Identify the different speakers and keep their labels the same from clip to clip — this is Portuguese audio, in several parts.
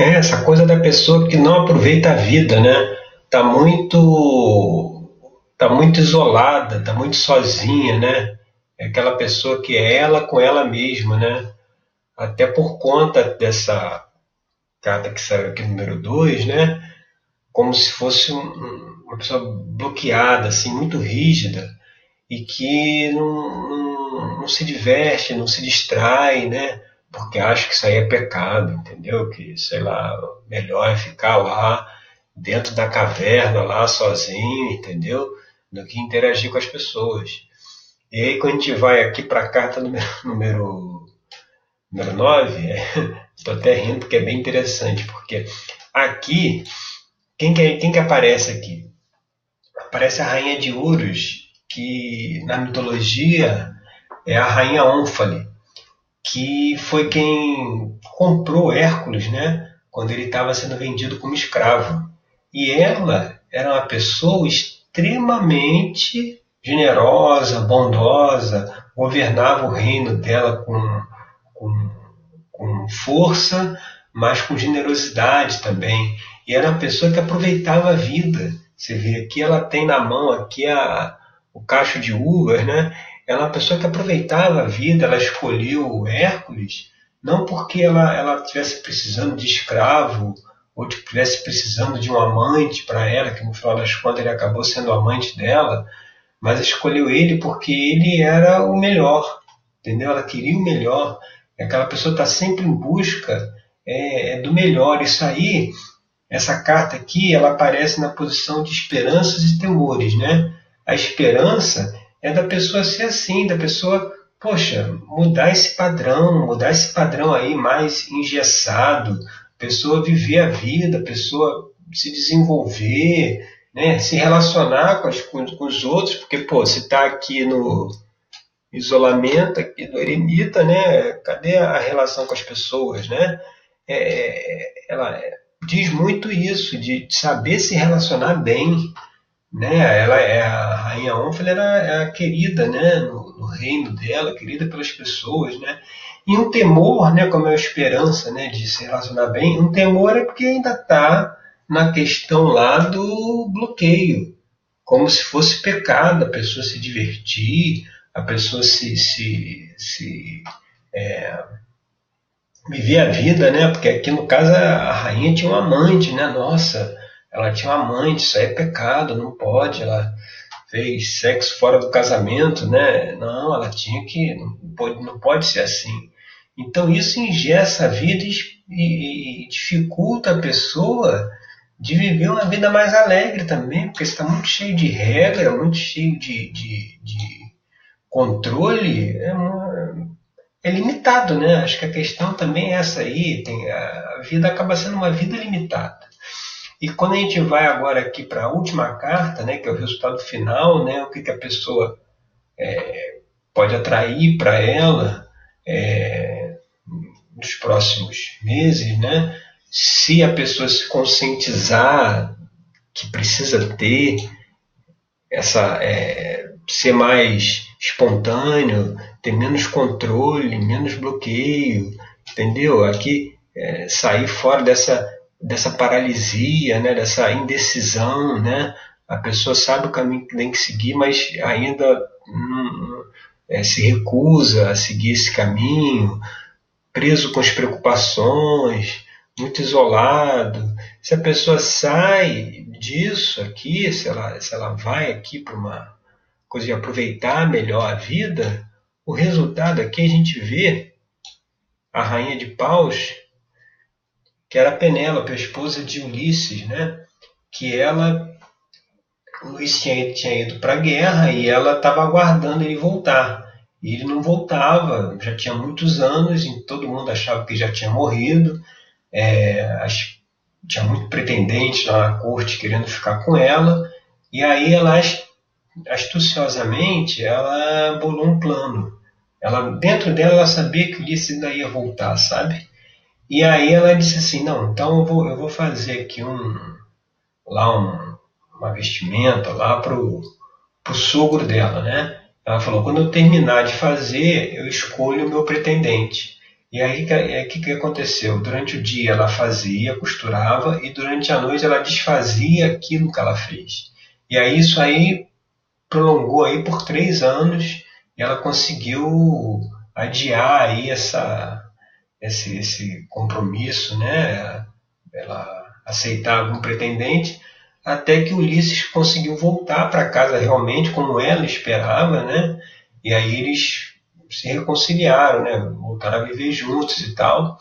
Speaker 1: É, essa coisa da pessoa que não aproveita a vida, né? Tá muito tá muito isolada, tá muito sozinha, né? É aquela pessoa que é ela com ela mesma, né? Até por conta dessa carta que saiu aqui número 2, né? Como se fosse um, uma pessoa bloqueada, assim, muito rígida e que não, não, não se diverte, não se distrai, né? Porque acho que isso aí é pecado, entendeu? Que, sei lá, melhor é ficar lá dentro da caverna, lá sozinho, entendeu? Do que interagir com as pessoas. E aí, quando a gente vai aqui para a carta número, número, número 9, estou até rindo porque é bem interessante, porque aqui, quem que, quem que aparece aqui? Aparece a rainha de Urus, que na mitologia é a rainha Ônfale que foi quem comprou Hércules, né? Quando ele estava sendo vendido como escravo. E ela era uma pessoa extremamente generosa, bondosa, governava o reino dela com, com, com força, mas com generosidade também. E era uma pessoa que aproveitava a vida. Você vê aqui ela tem na mão aqui a, o cacho de uvas, né? ela é uma pessoa que aproveitava a vida, ela escolheu Hércules não porque ela ela tivesse precisando de escravo ou tivesse precisando de um amante para ela, que no final das contas ele acabou sendo amante dela, mas escolheu ele porque ele era o melhor, entendeu? Ela queria o melhor. Aquela pessoa está sempre em busca é, é, do melhor. Isso aí, essa carta aqui, ela aparece na posição de esperanças e temores, né? A esperança é da pessoa ser assim, da pessoa, poxa, mudar esse padrão, mudar esse padrão aí mais engessado, pessoa viver a vida, pessoa se desenvolver, né, se relacionar com, as, com, com os outros, porque, pô, se está aqui no isolamento aqui do eremita, né, cadê a relação com as pessoas, né? É, ela diz muito isso, de saber se relacionar bem, né? Ela é a rainha Ônfale era é a querida, né? No, no, reino dela, querida pelas pessoas, né? E um temor, né? Como é a esperança, né? De se relacionar bem. Um temor é porque ainda está na questão lá do bloqueio, como se fosse pecado a pessoa se divertir, a pessoa se, se, se é, viver a vida, né? Porque aqui no caso a rainha tinha um amante, né? Nossa, ela tinha uma amante, isso aí é pecado, não pode, ela fez sexo fora do casamento, né? Não, ela tinha que, não pode, não pode ser assim. Então isso ingessa a vida e, e dificulta a pessoa de viver uma vida mais alegre também, porque está muito cheio de regra, muito cheio de, de, de controle, é, uma, é, limitado, né? Acho que a questão também é essa aí, tem, a vida acaba sendo uma vida limitada. E quando a gente vai agora aqui para a última carta, né, que é o resultado final, né, o que, que a pessoa é, pode atrair para ela é, nos próximos meses, né, se a pessoa se conscientizar que precisa ter essa é, ser mais espontâneo, ter menos controle, menos bloqueio, entendeu? Aqui é, sair fora dessa dessa paralisia, né, dessa indecisão, né? A pessoa sabe o caminho que tem que seguir, mas ainda é, se recusa a seguir esse caminho, preso com as preocupações, muito isolado. Se a pessoa sai disso aqui, se ela, se ela vai aqui para uma coisa de aproveitar melhor a vida, o resultado aqui a gente vê a rainha de paus que era Penélope, a esposa de Ulisses, né? Que ela, Ulisses tinha, ido para a guerra e ela estava aguardando ele voltar. E ele não voltava, já tinha muitos anos, e todo mundo achava que já tinha morrido. É, tinha muito pretendente lá na corte querendo ficar com ela. E aí ela, astuciosamente, ela bolou um plano. Ela, dentro dela, ela sabia que Ulisses ainda ia voltar, sabe? E aí ela disse assim, não, então eu vou, eu vou fazer aqui um lá um, uma vestimenta lá pro, pro sogro dela, né? Ela falou, quando eu terminar de fazer, eu escolho o meu pretendente. E aí, o que, que aconteceu? Durante o dia ela fazia, costurava, e durante a noite ela desfazia aquilo que ela fez. E aí isso aí prolongou aí por três anos, e ela conseguiu adiar aí essa, esse, esse compromisso, né? Ela aceitar algum pretendente, até que Ulisses conseguiu voltar para casa realmente como ela esperava, né? E aí eles se reconciliaram, né? Voltaram a viver juntos e tal.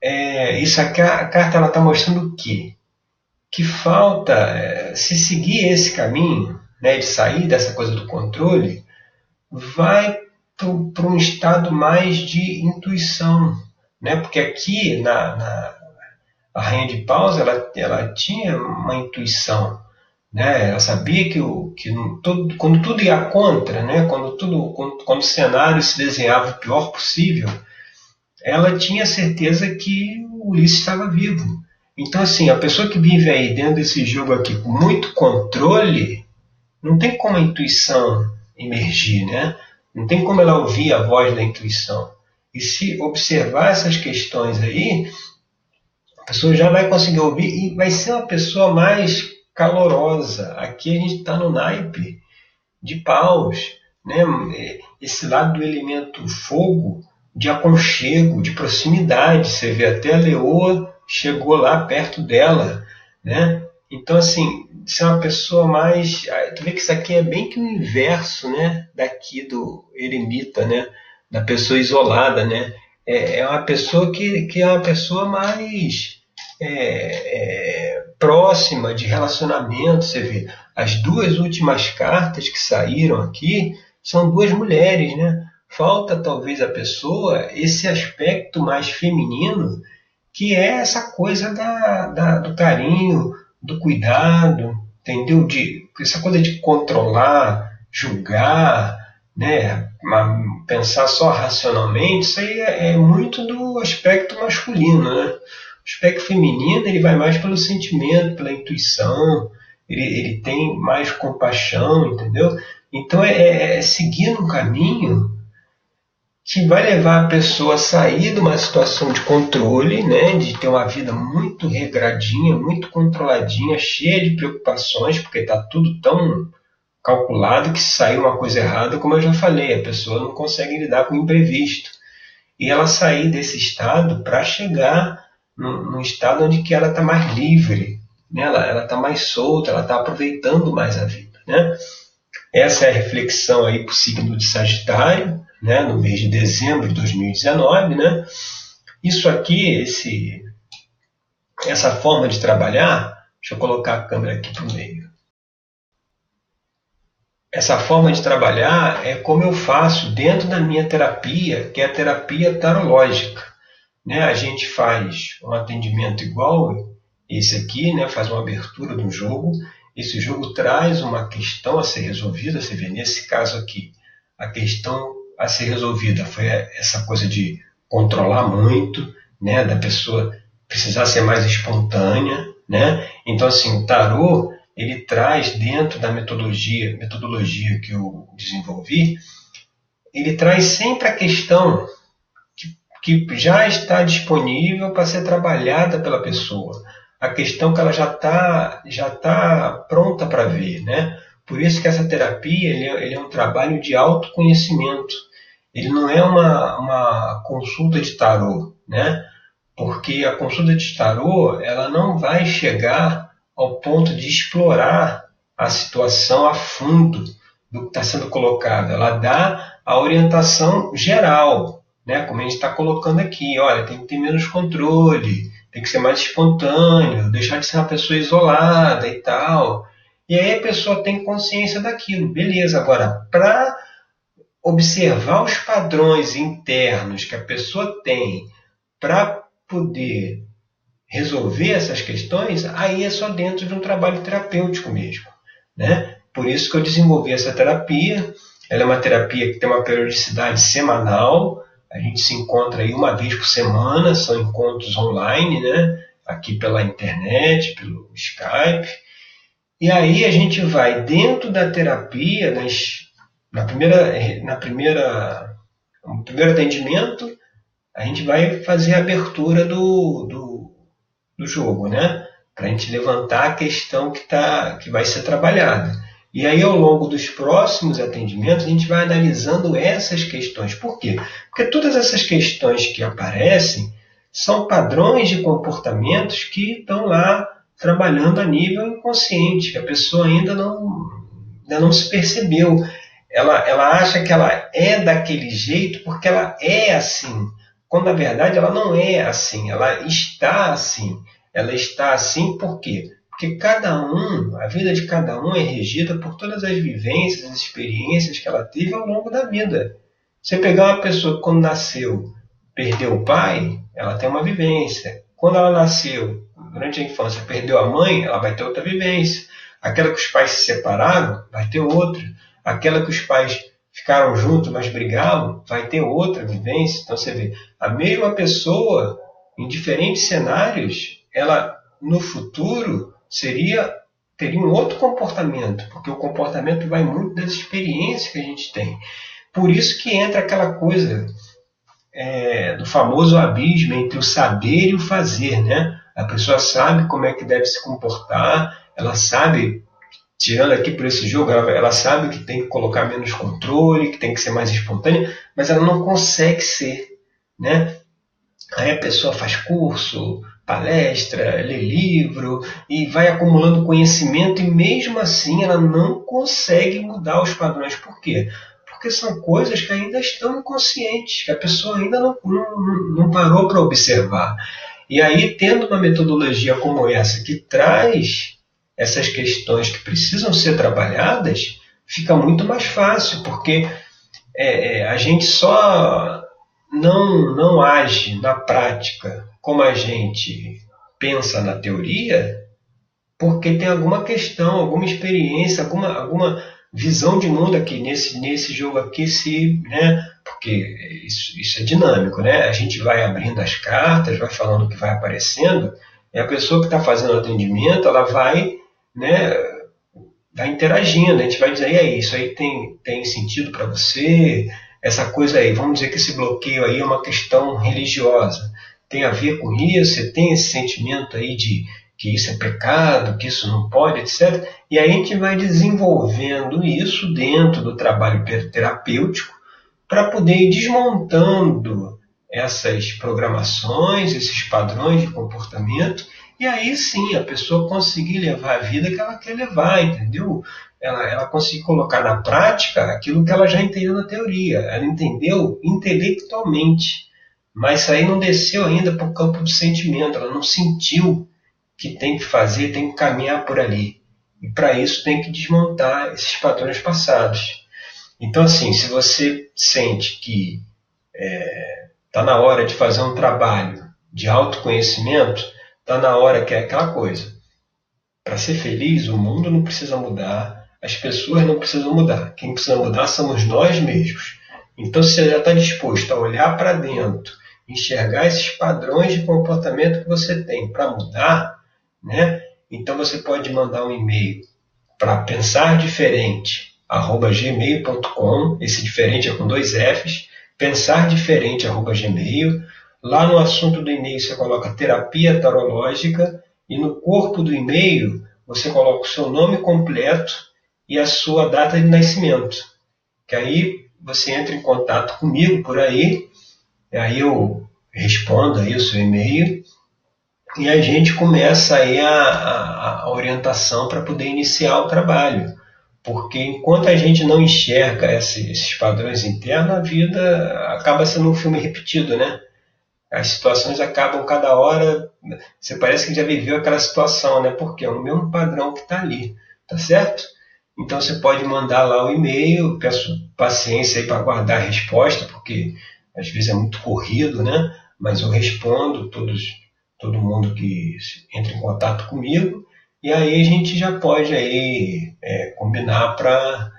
Speaker 1: É, isso aqui, a carta ela está mostrando o quê? Que falta, é, se seguir esse caminho, né, de sair dessa coisa do controle, vai para um estado mais de intuição, né? Porque aqui na, na a rainha de paus ela, ela tinha uma intuição, né? Ela sabia que, o, que todo, quando tudo ia contra, né? quando, tudo, quando, quando o cenário se desenhava o pior possível, ela tinha certeza que o Ulisses estava vivo. Então, assim, a pessoa que vive aí dentro desse jogo aqui com muito controle, não tem como a intuição emergir, né? Não tem como ela ouvir a voz da intuição. E se observar essas questões aí, a pessoa já vai conseguir ouvir e vai ser uma pessoa mais calorosa. Aqui a gente está no naipe de paus, né? Esse lado do elemento fogo, de aconchego, de proximidade. Você vê até a leoa chegou lá perto dela, né? Então assim, você é uma pessoa mais, tu vê que isso aqui é bem que o inverso, né? Daqui do eremita, né? Da pessoa isolada, né? É, é uma pessoa que, que é uma pessoa mais é, é, próxima de relacionamento. Você vê, as duas últimas cartas que saíram aqui são duas mulheres, né? Falta talvez a pessoa esse aspecto mais feminino, que é essa coisa da, da do carinho, do cuidado, entendeu? De, essa coisa de controlar, julgar, né? pensar só racionalmente, isso aí é, é muito do aspecto masculino, né? O aspecto feminino ele vai mais pelo sentimento, pela intuição, ele, ele tem mais compaixão, entendeu? Então é, é, é seguir um caminho que vai levar a pessoa a sair de uma situação de controle, né, de ter uma vida muito regradinha, muito controladinha, cheia de preocupações, porque está tudo tão calculado que se sair uma coisa errada, como eu já falei, a pessoa não consegue lidar com o imprevisto. E ela sair desse estado para chegar num, num estado onde que ela está mais livre, né? ela está mais solta, ela está aproveitando mais a vida. Né? Essa é a reflexão aí para o signo de Sagitário, né? no mês de dezembro de 2019. Né? Isso aqui, esse, essa forma de trabalhar, deixa eu colocar a câmera aqui para o meio. Essa forma de trabalhar é como eu faço dentro da minha terapia, que é a terapia tarológica né, a gente faz um atendimento igual esse aqui, né, faz uma abertura do jogo. Esse jogo traz uma questão a ser resolvida. Você vê, nesse caso aqui, a questão a ser resolvida foi essa coisa de controlar muito, né, da pessoa precisar ser mais espontânea, né? Então assim, o tarô ele traz dentro da metodologia, metodologia que eu desenvolvi, ele traz sempre a questão que já está disponível para ser trabalhada pela pessoa. A questão que ela já está já tá pronta para ver, né? Por isso que essa terapia ele é, ele é um trabalho de autoconhecimento. Ele não é uma, uma consulta de tarô, né? Porque a consulta de tarô ela não vai chegar ao ponto de explorar a situação a fundo do que está sendo colocado. Ela dá a orientação geral, né? Como a gente está colocando aqui, olha, tem que ter menos controle, tem que ser mais espontâneo, deixar de ser uma pessoa isolada e tal. E aí a pessoa tem consciência daquilo, beleza. Agora, para observar os padrões internos que a pessoa tem para poder resolver essas questões, aí é só dentro de um trabalho terapêutico mesmo. Né? Por isso que eu desenvolvi essa terapia. Ela é uma terapia que tem uma periodicidade semanal, a gente se encontra aí uma vez por semana, são encontros online, né? Aqui pela internet, pelo Skype. E aí a gente vai dentro da terapia, nas, na primeira, na primeira, no primeiro atendimento, a gente vai fazer a abertura do, do, do jogo, né? Para a gente levantar a questão que, tá, que vai ser trabalhada. E aí, ao longo dos próximos atendimentos, a gente vai analisando essas questões. Por quê? Porque todas essas questões que aparecem são padrões de comportamentos que estão lá trabalhando a nível inconsciente, que a pessoa ainda não, ainda não se percebeu. Ela, ela acha que ela é daquele jeito porque ela é assim quando na verdade ela não é assim, ela está assim. Ela está assim por quê? Porque cada um, a vida de cada um é regida por todas as vivências, as experiências que ela teve ao longo da vida. Você pegar uma pessoa que quando nasceu perdeu o pai, ela tem uma vivência. Quando ela nasceu, durante a infância, perdeu a mãe, ela vai ter outra vivência. Aquela que os pais se separaram, vai ter outra. Aquela que os pais ficaram juntos, mas brigavam, vai ter outra vivência. Então você vê, a mesma pessoa, em diferentes cenários, ela no futuro seria teria um outro comportamento, porque o comportamento vai muito das experiências que a gente tem. Por isso que entra aquela coisa é, do famoso abismo entre o saber e o fazer, né? A pessoa sabe como é que deve se comportar, ela sabe tirando aqui por esse jogo, ela, ela, sabe que tem que colocar menos controle, que tem que ser mais espontânea, mas ela não consegue ser, né? Aí a pessoa faz curso, palestra, lê livro e vai acumulando conhecimento e mesmo assim ela não consegue mudar os padrões. Por quê? Porque são coisas que ainda estão inconscientes, que a pessoa ainda não, não, não parou para observar. E aí, tendo uma metodologia como essa que traz essas questões que precisam ser trabalhadas, fica muito mais fácil, porque é, é, a gente só não, não age na prática como a gente pensa na teoria, porque tem alguma questão, alguma experiência, alguma, alguma visão de mundo aqui nesse, nesse jogo aqui, se, né, porque isso, isso é dinâmico, né? A gente vai abrindo as cartas, vai falando o que vai aparecendo, e a pessoa que está fazendo o atendimento, ela vai né, vai interagindo, a gente vai dizer, e aí, isso aí tem, tem sentido para você? Essa coisa aí, vamos dizer que esse bloqueio aí é uma questão religiosa, tem a ver com isso, você tem esse sentimento aí de que isso é pecado, que isso não pode, etc. E aí a gente vai desenvolvendo isso dentro do trabalho terapêutico para poder ir desmontando essas programações, esses padrões de comportamento e aí sim a pessoa conseguir levar a vida que ela quer levar, entendeu? Ela, ela conseguir colocar na prática aquilo que ela já entendeu na teoria. Ela entendeu intelectualmente, mas isso aí não desceu ainda para o campo do sentimento. Ela não sentiu que tem que fazer, tem que caminhar por ali. E para isso tem que desmontar esses padrões passados. Então, assim, se você sente que está é, tá na hora de fazer um trabalho de autoconhecimento, Está na hora que é aquela coisa. Para ser feliz, o mundo não precisa mudar, as pessoas não precisam mudar. Quem precisa mudar somos nós mesmos. Então, se você já está disposto a olhar para dentro, enxergar esses padrões de comportamento que você tem para mudar, né? Então você pode mandar um e-mail para pensar diferente gmail.com. Esse diferente é com dois Fs. Pensar diferente gmail. Lá no assunto do e-mail você coloca terapia tarológica e no corpo do e-mail você coloca o seu nome completo e a sua data de nascimento. Que aí você entra em contato comigo por aí, aí eu respondo aí o seu e-mail e a gente começa aí a, a, a orientação para poder iniciar o trabalho. Porque enquanto a gente não enxerga esses, esses padrões internos, a vida acaba sendo um filme repetido, né? As situações acabam cada hora. Você parece que já viveu aquela situação, né? Porque é o mesmo padrão que está ali, tá certo? Então você pode mandar lá o e-mail, peço paciência aí para aguardar a resposta, porque às vezes é muito corrido, né? Mas eu respondo todos, todo mundo que entra em contato comigo e aí a gente já pode aí é, combinar para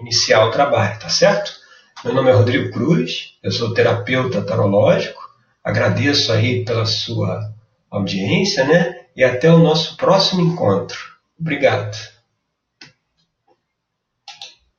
Speaker 1: iniciar o trabalho, tá certo? Meu nome é Rodrigo Cruz, eu sou terapeuta tarológico. Agradeço aí pela sua audiência, né? E até o nosso próximo encontro. Obrigado.